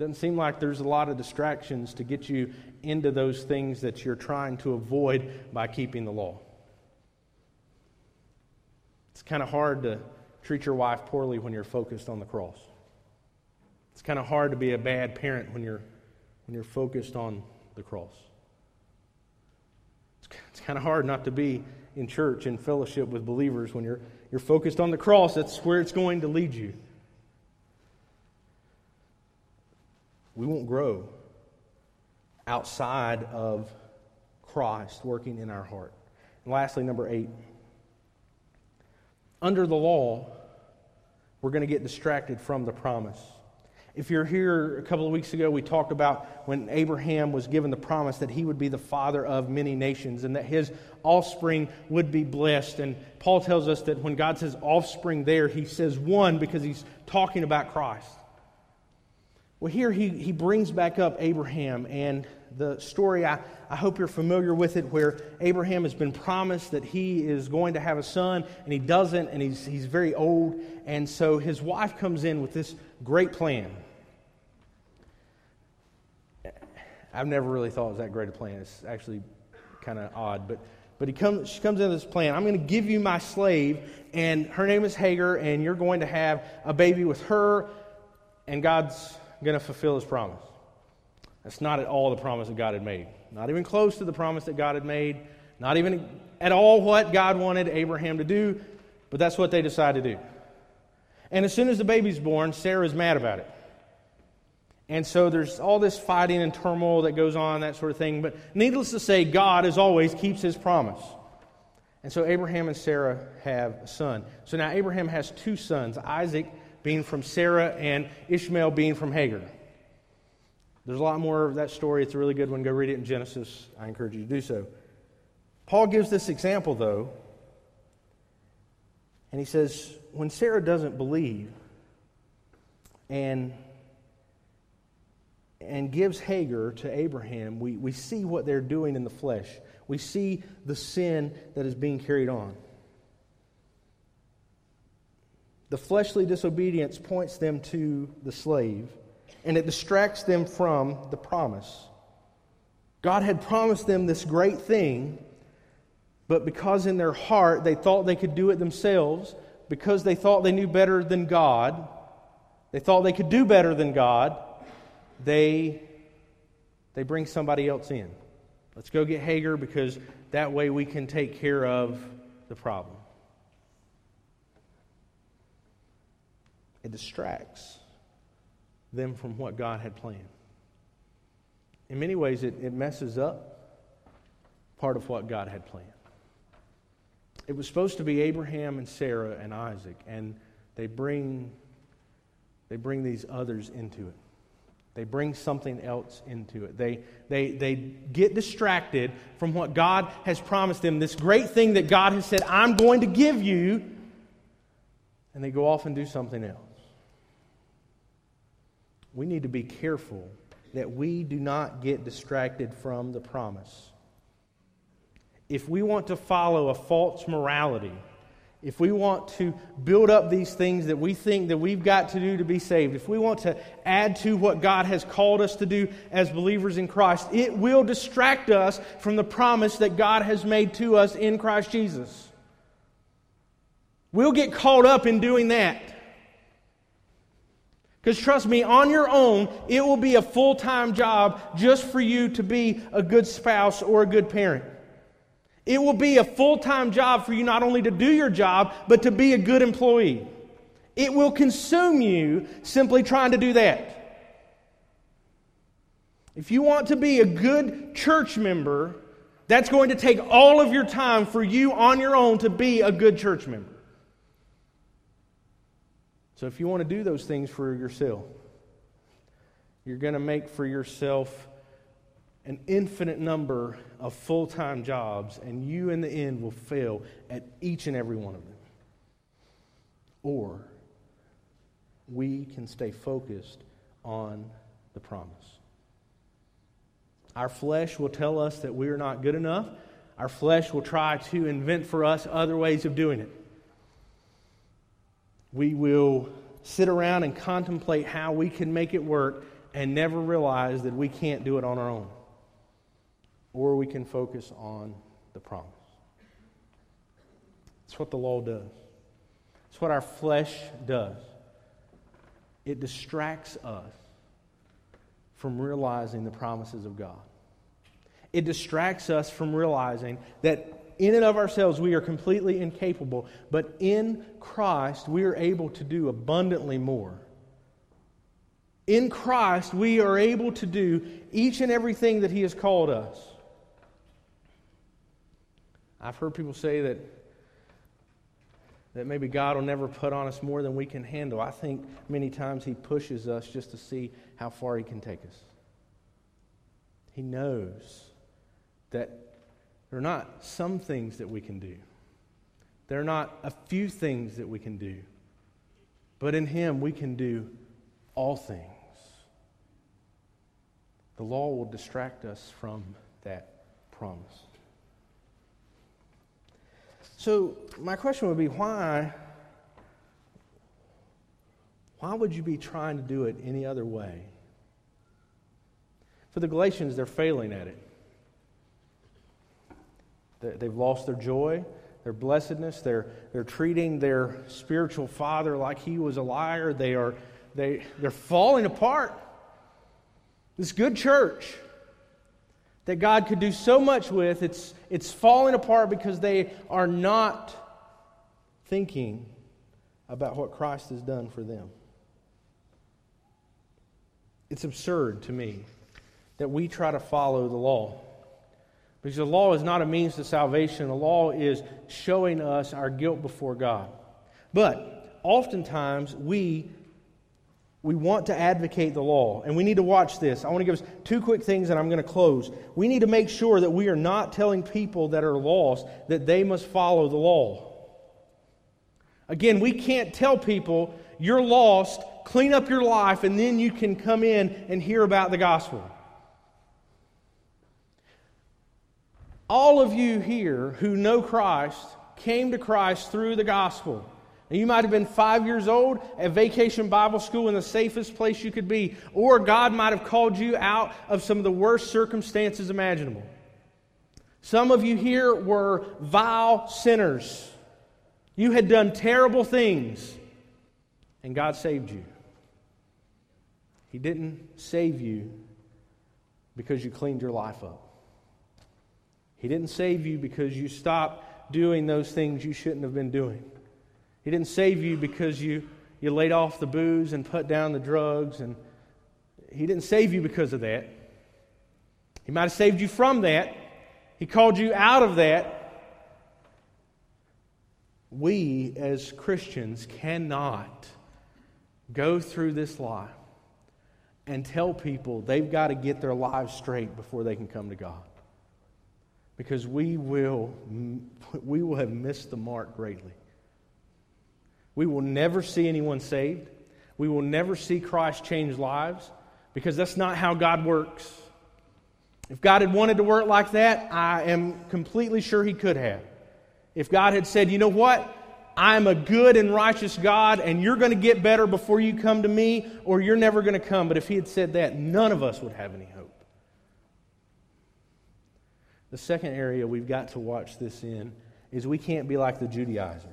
doesn't seem like there's a lot of distractions to get you into those things that you're trying to avoid by keeping the law. It's kind of hard to treat your wife poorly when you're focused on the cross. It's kind of hard to be a bad parent when you're, when you're focused on the cross. It's, it's kind of hard not to be in church and fellowship with believers when you're, you're focused on the cross. That's where it's going to lead you. We won't grow outside of Christ working in our heart. And lastly, number eight. Under the law, we're going to get distracted from the promise. If you're here a couple of weeks ago, we talked about when Abraham was given the promise that he would be the father of many nations and that his offspring would be blessed. And Paul tells us that when God says offspring there, he says one because he's talking about Christ. Well, here he, he brings back up Abraham and the story. I, I hope you're familiar with it, where Abraham has been promised that he is going to have a son, and he doesn't, and he's, he's very old. And so his wife comes in with this great plan. I've never really thought it was that great a plan. It's actually kind of odd, but but he she comes in with this plan. I'm going to give you my slave, and her name is Hagar, and you're going to have a baby with her. And God's going to fulfill his promise. That's not at all the promise that God had made. Not even close to the promise that God had made. Not even at all what God wanted Abraham to do, but that's what they decided to do. And as soon as the baby's born, Sarah's mad about it. And so there's all this fighting and turmoil that goes on, that sort of thing. But needless to say, God, as always, keeps his promise. And so Abraham and Sarah have a son. So now Abraham has two sons, Isaac being from Sarah and Ishmael being from Hagar. There's a lot more of that story. It's a really good one. Go read it in Genesis. I encourage you to do so. Paul gives this example, though, and he says, when Sarah doesn't believe and, and gives Hagar to Abraham, we, we see what they're doing in the flesh. We see the sin that is being carried on. The fleshly disobedience points them to the slave, and it distracts them from the promise. God had promised them this great thing, but because in their heart they thought they could do it themselves, because they thought they knew better than God, they thought they could do better than God, they, they bring somebody else in. Let's go get Hagar because that way we can take care of the problem. It distracts them from what God had planned. In many ways, it, it messes up part of what God had planned. It was supposed to be Abraham and Sarah and Isaac, and they bring, they bring these others into it. They bring something else into it. They, they, they get distracted from what God has promised them, this great thing that God has said, I'm going to give you, and they go off and do something else. We need to be careful that we do not get distracted from the promise. If we want to follow a false morality, if we want to build up these things that we think that we've got to do to be saved, if we want to add to what God has called us to do as believers in Christ, it will distract us from the promise that God has made to us in Christ Jesus. We'll get caught up in doing that. Because trust me, on your own, it will be a full time job just for you to be a good spouse or a good parent. It will be a full time job for you not only to do your job, but to be a good employee. It will consume you simply trying to do that. If you want to be a good church member, that's going to take all of your time for you on your own to be a good church member. So if you want to do those things for yourself, you're going to make for yourself an infinite number of full time jobs, and you in the end will fail at each and every one of them. Or we can stay focused on the promise. Our flesh will tell us that we are not good enough. Our flesh will try to invent for us other ways of doing it. We will sit around and contemplate how we can make it work and never realize that we can't do it on our own or we can focus on the promise. It's what the law does, it's what our flesh does. It distracts us from realizing the promises of God. It distracts us from realizing that in and of ourselves we are completely incapable, but in Christ we are able to do abundantly more. In Christ we are able to do each and everything that He has called us. I've heard people say that, that maybe God will never put on us more than we can handle. I think many times He pushes us just to see how far He can take us. He knows that there are not some things that we can do, there are not a few things that we can do, but in Him we can do all things. The law will distract us from that promise. So, my question would be why? Why would you be trying to do it any other way? For the Galatians, they're failing at it. They've lost their joy, their blessedness. They're, they're treating their spiritual father like he was a liar. They are, they, they're falling apart. This good church that God could do so much with, it's, it's falling apart because they are not thinking about what Christ has done for them. It's absurd to me that we try to follow the law. Because the law is not a means to salvation, the law is showing us our guilt before God. But oftentimes we we want to advocate the law, and we need to watch this. I want to give us two quick things, and I'm going to close. We need to make sure that we are not telling people that are lost that they must follow the law. Again, we can't tell people, you're lost, clean up your life, and then you can come in and hear about the gospel. All of you here who know Christ came to Christ through the gospel. And you might have been five years old at vacation Bible school in the safest place you could be, or God might have called you out of some of the worst circumstances imaginable. Some of you here were vile sinners. You had done terrible things, and God saved you. He didn't save you because you cleaned your life up. He didn't save you because you stopped doing those things you shouldn't have been doing. He didn't save you because you, you laid off the booze and put down the drugs. And He didn't save you because of that. He might have saved you from that. He called you out of that. We as Christians cannot go through this life and tell people they've got to get their lives straight before they can come to God. Because we will, we will have missed the mark greatly. We will never see anyone saved. We will never see Christ change lives because that's not how God works. If God had wanted to work like that, I am completely sure He could have. If God had said, you know what? I'm a good and righteous God, and you're going to get better before you come to me, or you're never going to come. But if He had said that, none of us would have any hope. The second area we've got to watch this in is we can't be like the Judaizers.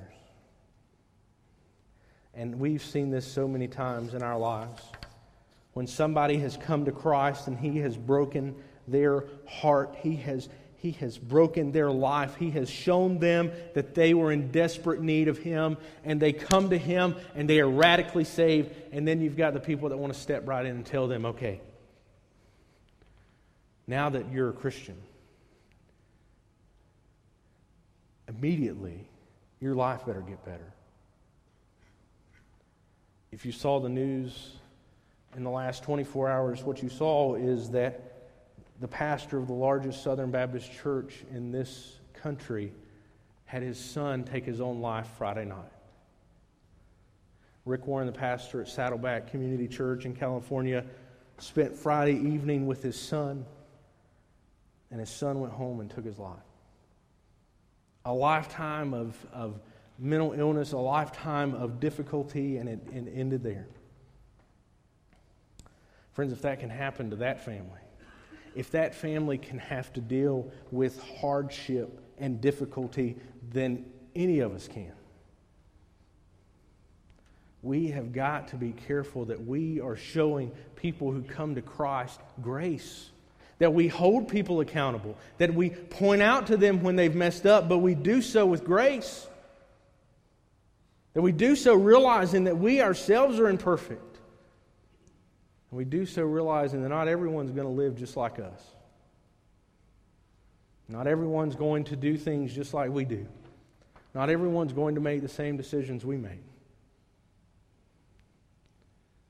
And we've seen this so many times in our lives. When somebody has come to Christ and he has broken their heart, he has, he has broken their life, he has shown them that they were in desperate need of him, and they come to him and they are radically saved. And then you've got the people that want to step right in and tell them, okay, now that you're a Christian, immediately your life better get better. If you saw the news in the last 24 hours, what you saw is that the pastor of the largest Southern Baptist church in this country had his son take his own life Friday night. Rick Warren, the pastor at Saddleback Community Church in California, spent Friday evening with his son, and his son went home and took his life. A lifetime of, of mental illness, a lifetime of difficulty, and it, it ended there. Friends, if that can happen to that family, if that family can have to deal with hardship and difficulty, then any of us can. We have got to be careful that we are showing people who come to Christ grace that we hold people accountable, that we point out to them when they've messed up, but we do so with grace. That we do so realizing that we ourselves are imperfect. And we do so realizing that not everyone's going to live just like us. Not everyone's going to do things just like we do. Not everyone's going to make the same decisions we make.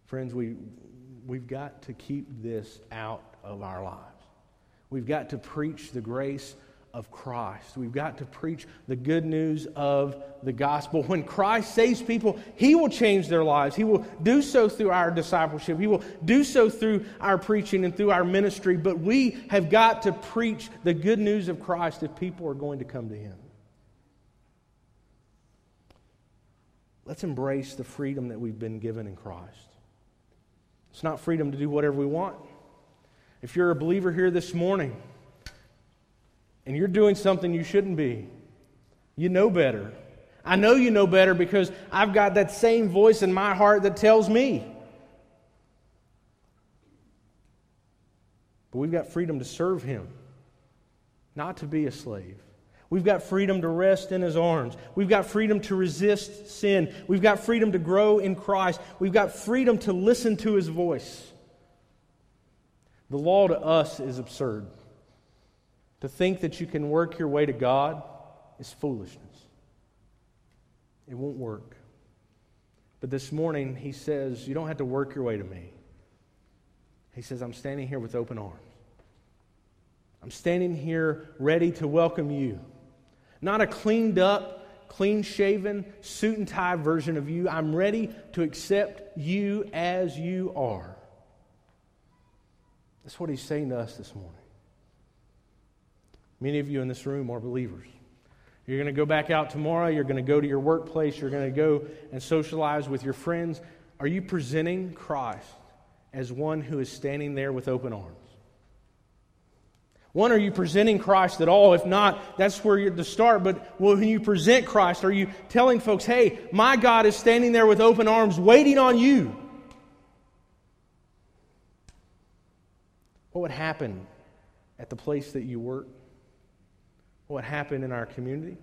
Friends, we, we've got to keep this out of our lives. We've got to preach the grace of Christ. We've got to preach the good news of the gospel. When Christ saves people, He will change their lives. He will do so through our discipleship. He will do so through our preaching and through our ministry. But we have got to preach the good news of Christ if people are going to come to Him. Let's embrace the freedom that we've been given in Christ. It's not freedom to do whatever we want. If you're a believer here this morning, and you're doing something you shouldn't be, you know better. I know you know better because I've got that same voice in my heart that tells me. But we've got freedom to serve Him, not to be a slave. We've got freedom to rest in His arms. We've got freedom to resist sin. We've got freedom to grow in Christ. We've got freedom to listen to His voice. The law to us is absurd. To think that you can work your way to God is foolishness. It won't work. But this morning, he says, You don't have to work your way to me. He says, I'm standing here with open arms. I'm standing here ready to welcome you. Not a cleaned up, clean shaven, suit and tie version of you. I'm ready to accept you as you are. That's what he's saying to us this morning. Many of you in this room are believers. You're going to go back out tomorrow. You're going to go to your workplace. You're going to go and socialize with your friends. Are you presenting Christ as one who is standing there with open arms? One, are you presenting Christ at all? If not, that's where you're to start. But when you present Christ, are you telling folks, hey, my God is standing there with open arms waiting on you? What would happen at the place that you work? What would happen in our community?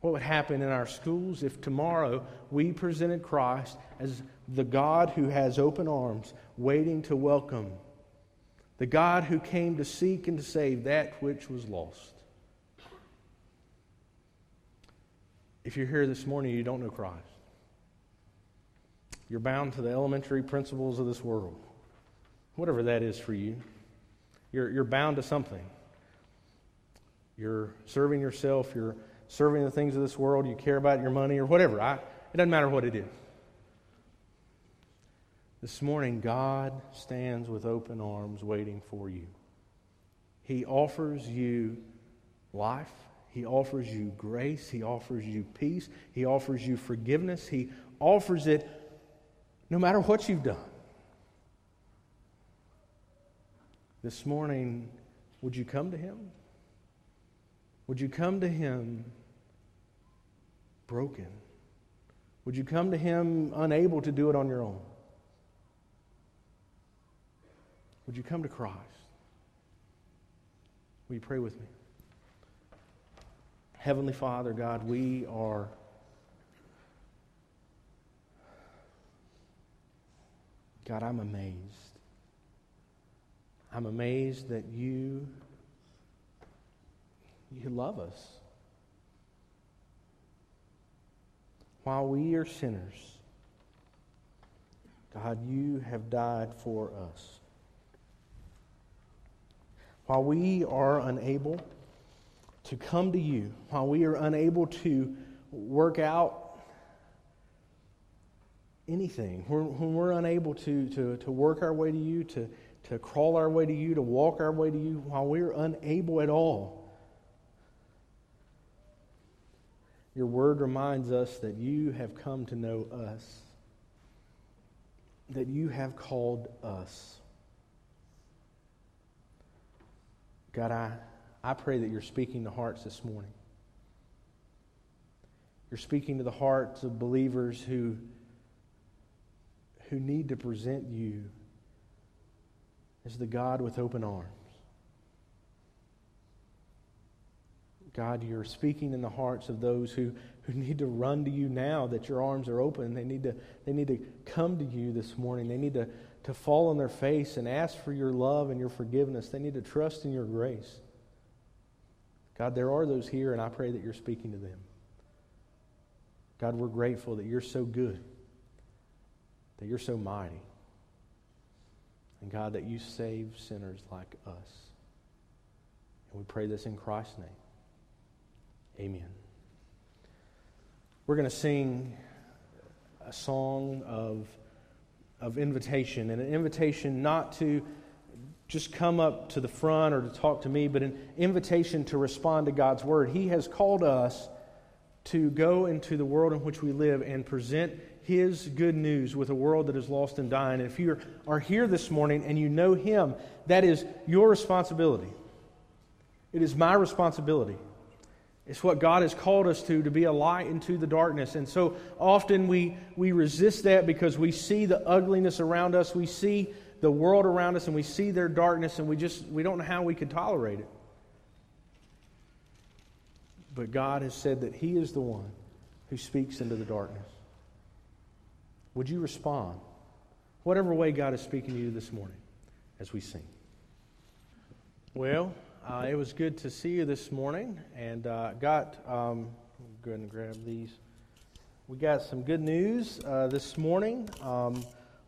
What would happen in our schools if tomorrow we presented Christ as the God who has open arms, waiting to welcome, the God who came to seek and to save that which was lost? If you're here this morning you don't know Christ, you're bound to the elementary principles of this world, whatever that is for you. You're, you're bound to something. You're serving yourself, you're serving the things of this world, you care about your money or whatever. I, it doesn't matter what it is. This morning, God stands with open arms waiting for you. He offers you life. He offers you grace. He offers you peace. He offers you forgiveness. He offers it no matter what you've done. This morning, would you come to Him? Would you come to Him broken? Would you come to Him unable to do it on your own? Would you come to Christ? Will you pray with me? Heavenly Father, God, we are. God, I'm amazed. I'm amazed that you you love us. While we are sinners, God, you have died for us. While we are unable to come to you, while we are unable to work out anything, when we're unable to, to, to work our way to you, to, to crawl our way to you, to walk our way to you, while we're unable at all, Your word reminds us that you have come to know us, that you have called us. God, I, I pray that you're speaking to hearts this morning. You're speaking to the hearts of believers who, who need to present you as the God with open arms. God, you're speaking in the hearts of those who, who need to run to you now that your arms are open. They need to, they need to come to you this morning. They need to, to fall on their face and ask for your love and your forgiveness. They need to trust in your grace. God, there are those here, and I pray that you're speaking to them. God, we're grateful that you're so good, that you're so mighty, and God, that you save sinners like us. And we pray this in Christ's name. Amen. We're going to sing a song of, of invitation, and an invitation not to just come up to the front or to talk to me, but an invitation to respond to God's word. He has called us to go into the world in which we live and present His good news with a world that is lost and dying. And if you are here this morning and you know Him, that is your responsibility. It is my responsibility. It's what God has called us to, to be a light into the darkness. And so often we, we resist that because we see the ugliness around us, we see the world around us, and we see their darkness, and we just we don't know how we could tolerate it. But God has said that He is the one who speaks into the darkness. Would you respond? Whatever way God is speaking to you this morning as we sing. Well, uh, it was good to see you this morning, and uh, got. Um, go ahead and grab these. We got some good news uh, this morning. Um,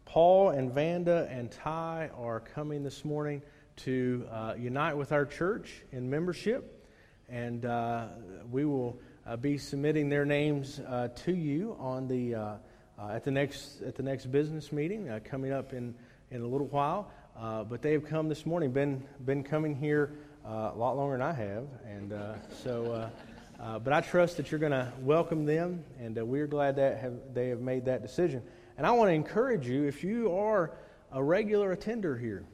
Paul and Vanda and Ty are coming this morning to uh, unite with our church in membership, and uh, we will uh, be submitting their names to you on the at the next at the next business meeting coming up in in a little while. but they have come this morning. Been been coming here uh, a lot longer than I have. And uh, so, uh, uh but I trust that you're going to welcome them, and uh, we're glad that have, they have made that decision. And I want to encourage you if you are a regular attender here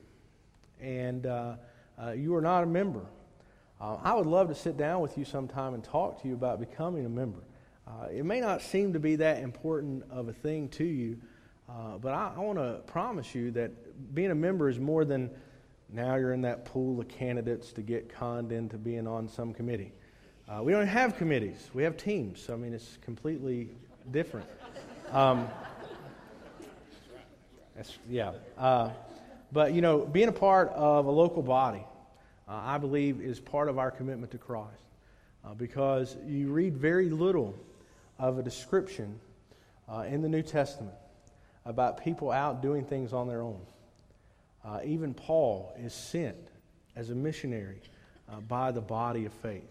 and uh, you are not a member, I would love to sit down with you sometime and talk to you about becoming a member. It may not seem to be that important of a thing to you, but I, I want to promise you that being a member is more than now you're in that pool of candidates to get conned into being on some committee. Uh, we don't have committees, we have teams. I mean, it's completely different. Um, that's, yeah. Uh, but, you know, being a part of a local body, uh, I believe, is part of our commitment to Christ. Uh, because you read very little of a description uh, in the New Testament about people out doing things on their own. Uh, even Paul is sent as a missionary uh, by the body of faith.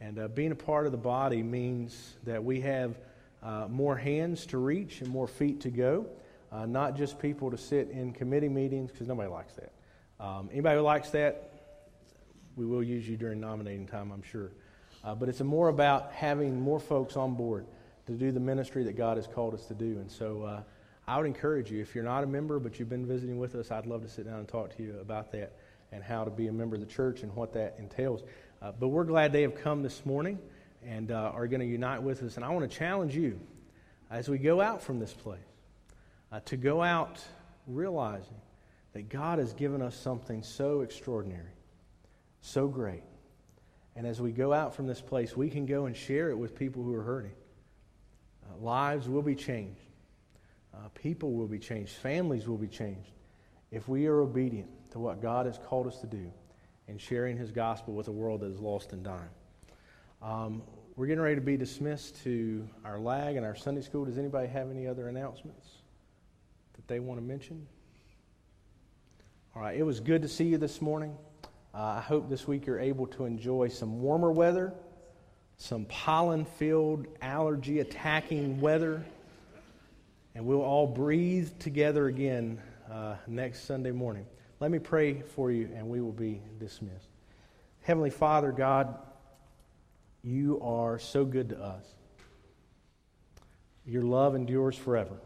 And uh, being a part of the body means that we have uh, more hands to reach and more feet to go, uh, not just people to sit in committee meetings, because nobody likes that. Um, anybody who likes that, we will use you during nominating time, I'm sure. Uh, but it's more about having more folks on board to do the ministry that God has called us to do. And so I would encourage you, if you're not a member but you've been visiting with us, I'd love to sit down and talk to you about that and how to be a member of the church and what that entails. Uh, but we're glad they have come this morning and uh, are going to unite with us. And I want to challenge you as we go out from this place uh, to go out realizing that God has given us something so extraordinary, so great. And as we go out from this place, we can go and share it with people who are hurting. Uh, lives will be changed. Uh, people will be changed, families will be changed if we are obedient to what God has called us to do in sharing His gospel with a world that is lost and dying. Um, we're getting ready to be dismissed to our lag and our Sunday school. Does anybody have any other announcements that they want to mention? All right, it was good to see you this morning. Uh, I hope this week you're able to enjoy some warmer weather, some pollen filled, allergy attacking weather and we'll all breathe together again uh, next Sunday morning. Let me pray for you, and we will be dismissed. Heavenly Father, God, you are so good to us. Your love endures forever.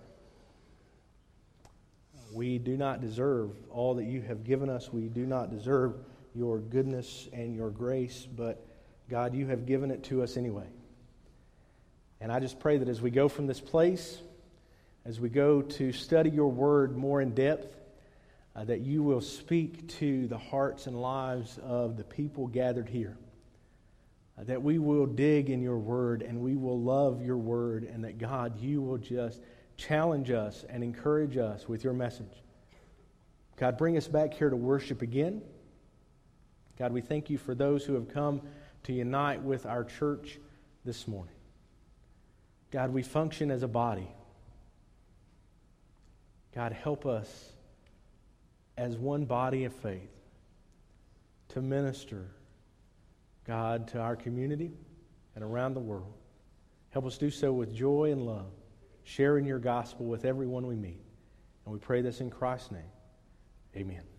We do not deserve all that you have given us. We do not deserve your goodness and your grace, but God, you have given it to us anyway. And I just pray that as we go from this place, as we go to study your word more in depth, uh, that you will speak to the hearts and lives of the people gathered here. Uh, that we will dig in your word and we will love your word, and that God, you will just challenge us and encourage us with your message. God, bring us back here to worship again. God, we thank you for those who have come to unite with our church this morning. God, we function as a body. God, help us as one body of faith to minister, God, to our community and around the world. Help us do so with joy and love, sharing your gospel with everyone we meet. And we pray this in Christ's name. Amen.